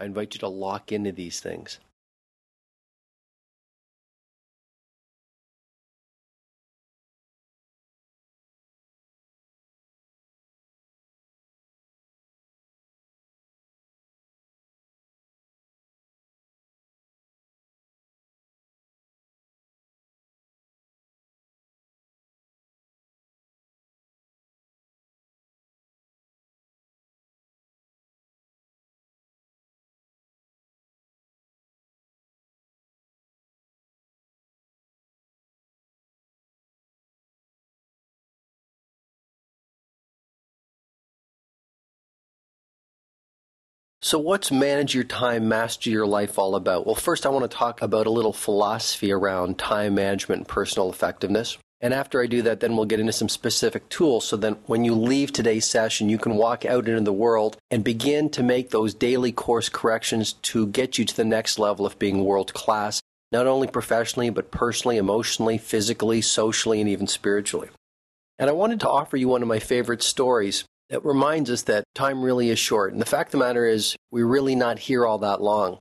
I invite you to lock into these things. So, what's manage your time, master your life all about? Well, first, I want to talk about a little philosophy around time management and personal effectiveness. And after I do that, then we'll get into some specific tools so that when you leave today's session, you can walk out into the world and begin to make those daily course corrections to get you to the next level of being world class, not only professionally, but personally, emotionally, physically, socially, and even spiritually. And I wanted to offer you one of my favorite stories it reminds us that time really is short. And the fact of the matter is, we're really not here all that long.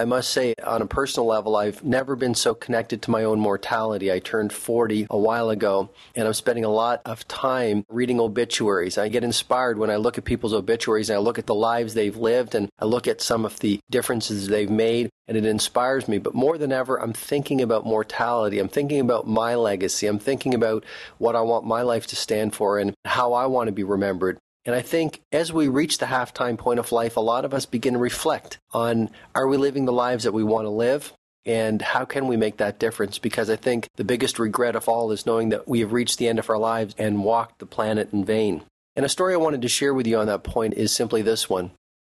I must say, on a personal level, I've never been so connected to my own mortality. I turned 40 a while ago, and I'm spending a lot of time reading obituaries. I get inspired when I look at people's obituaries and I look at the lives they've lived and I look at some of the differences they've made, and it inspires me. But more than ever, I'm thinking about mortality. I'm thinking about my legacy. I'm thinking about what I want my life to stand for and how I want to be remembered. And I think as we reach the halftime point of life, a lot of us begin to reflect on are we living the lives that we want to live? And how can we make that difference? Because I think the biggest regret of all is knowing that we have reached the end of our lives and walked the planet in vain. And a story I wanted to share with you on that point is simply this one.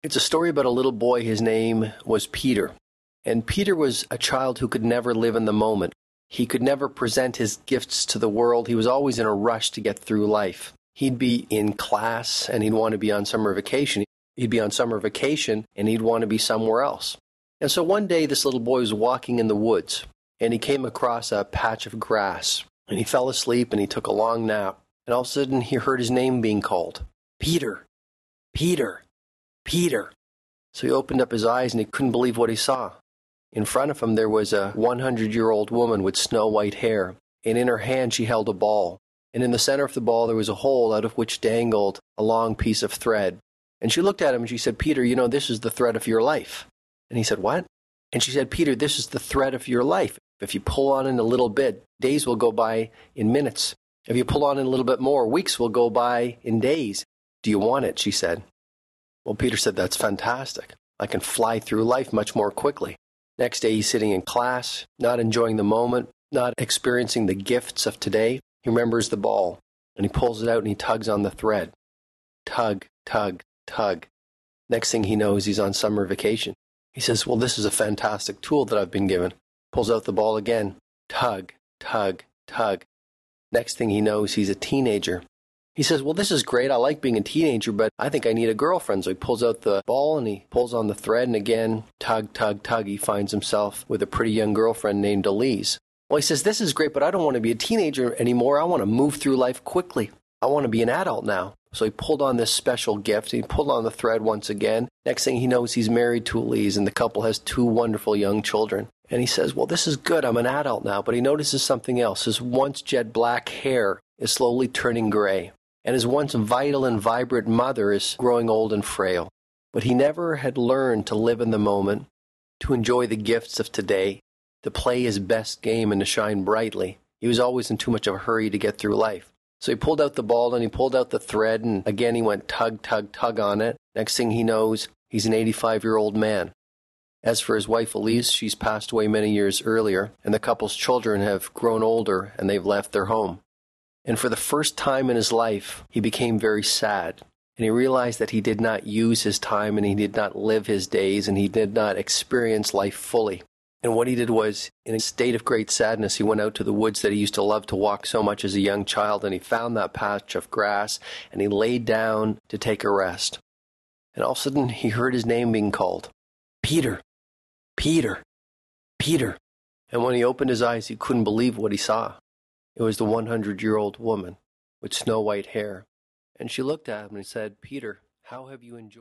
It's a story about a little boy. His name was Peter. And Peter was a child who could never live in the moment. He could never present his gifts to the world. He was always in a rush to get through life he'd be in class and he'd want to be on summer vacation. He'd be on summer vacation and he'd want to be somewhere else. And so one day, this little boy was walking in the woods and he came across a patch of grass and he fell asleep and he took a long nap. And all of a sudden, he heard his name being called Peter, Peter, Peter. So he opened up his eyes and he couldn't believe what he saw. In front of him, there was a 100 year old woman with snow white hair, and in her hand, she held a ball and in the center of the ball there was a hole out of which dangled a long piece of thread. And she looked at him and she said, Peter, you know, this is the thread of your life. And he said, What? And she said, Peter, this is the thread of your life. If you pull on it a little bit, days will go by in minutes. If you pull on it a little bit more, weeks will go by in days. Do you want it? She said. Well, Peter said, That's fantastic. I can fly through life much more quickly. Next day, he's sitting in class, not enjoying the moment, not experiencing the gifts of today. He remembers the ball, and he pulls it out and he tugs on the thread. Tug, tug, tug. Next thing he knows, he's on summer vacation. He says, Well, this is a fantastic tool that I've been given. Pulls out the ball again. Tug, tug, tug. Next thing he knows, he's a teenager. He says, Well, this is great. I like being a teenager, but I think I need a girlfriend. So he pulls out the ball and he pulls on the thread, and again, tug, tug, tug, he finds himself with a pretty young girlfriend named Elise. Well, he says, This is great, but I don't want to be a teenager anymore. I want to move through life quickly. I want to be an adult now. So he pulled on this special gift. He pulled on the thread once again. Next thing he knows, he's married to Elise, and the couple has two wonderful young children. And he says, Well, this is good. I'm an adult now. But he notices something else. His once jet black hair is slowly turning gray, and his once vital and vibrant mother is growing old and frail. But he never had learned to live in the moment, to enjoy the gifts of today, to play his best game and to shine brightly. He was always in too much of a hurry to get through life. So he pulled out the ball and he pulled out the thread, and again he went tug, tug, tug on it. Next thing he knows, he's an 85 year old man. As for his wife Elise, she's passed away many years earlier, and the couple's children have grown older and they've left their home. And for the first time in his life, he became very sad. And he realized that he did not use his time and he did not live his days and he did not experience life fully. And what he did was, in a state of great sadness, he went out to the woods that he used to love to walk so much as a young child, and he found that patch of grass, and he laid down to take a rest. And all of a sudden, he heard his name being called Peter, Peter, Peter. And when he opened his eyes, he couldn't believe what he saw. It was the 100 year old woman with snow white hair. And she looked at him and said, Peter, how have you enjoyed?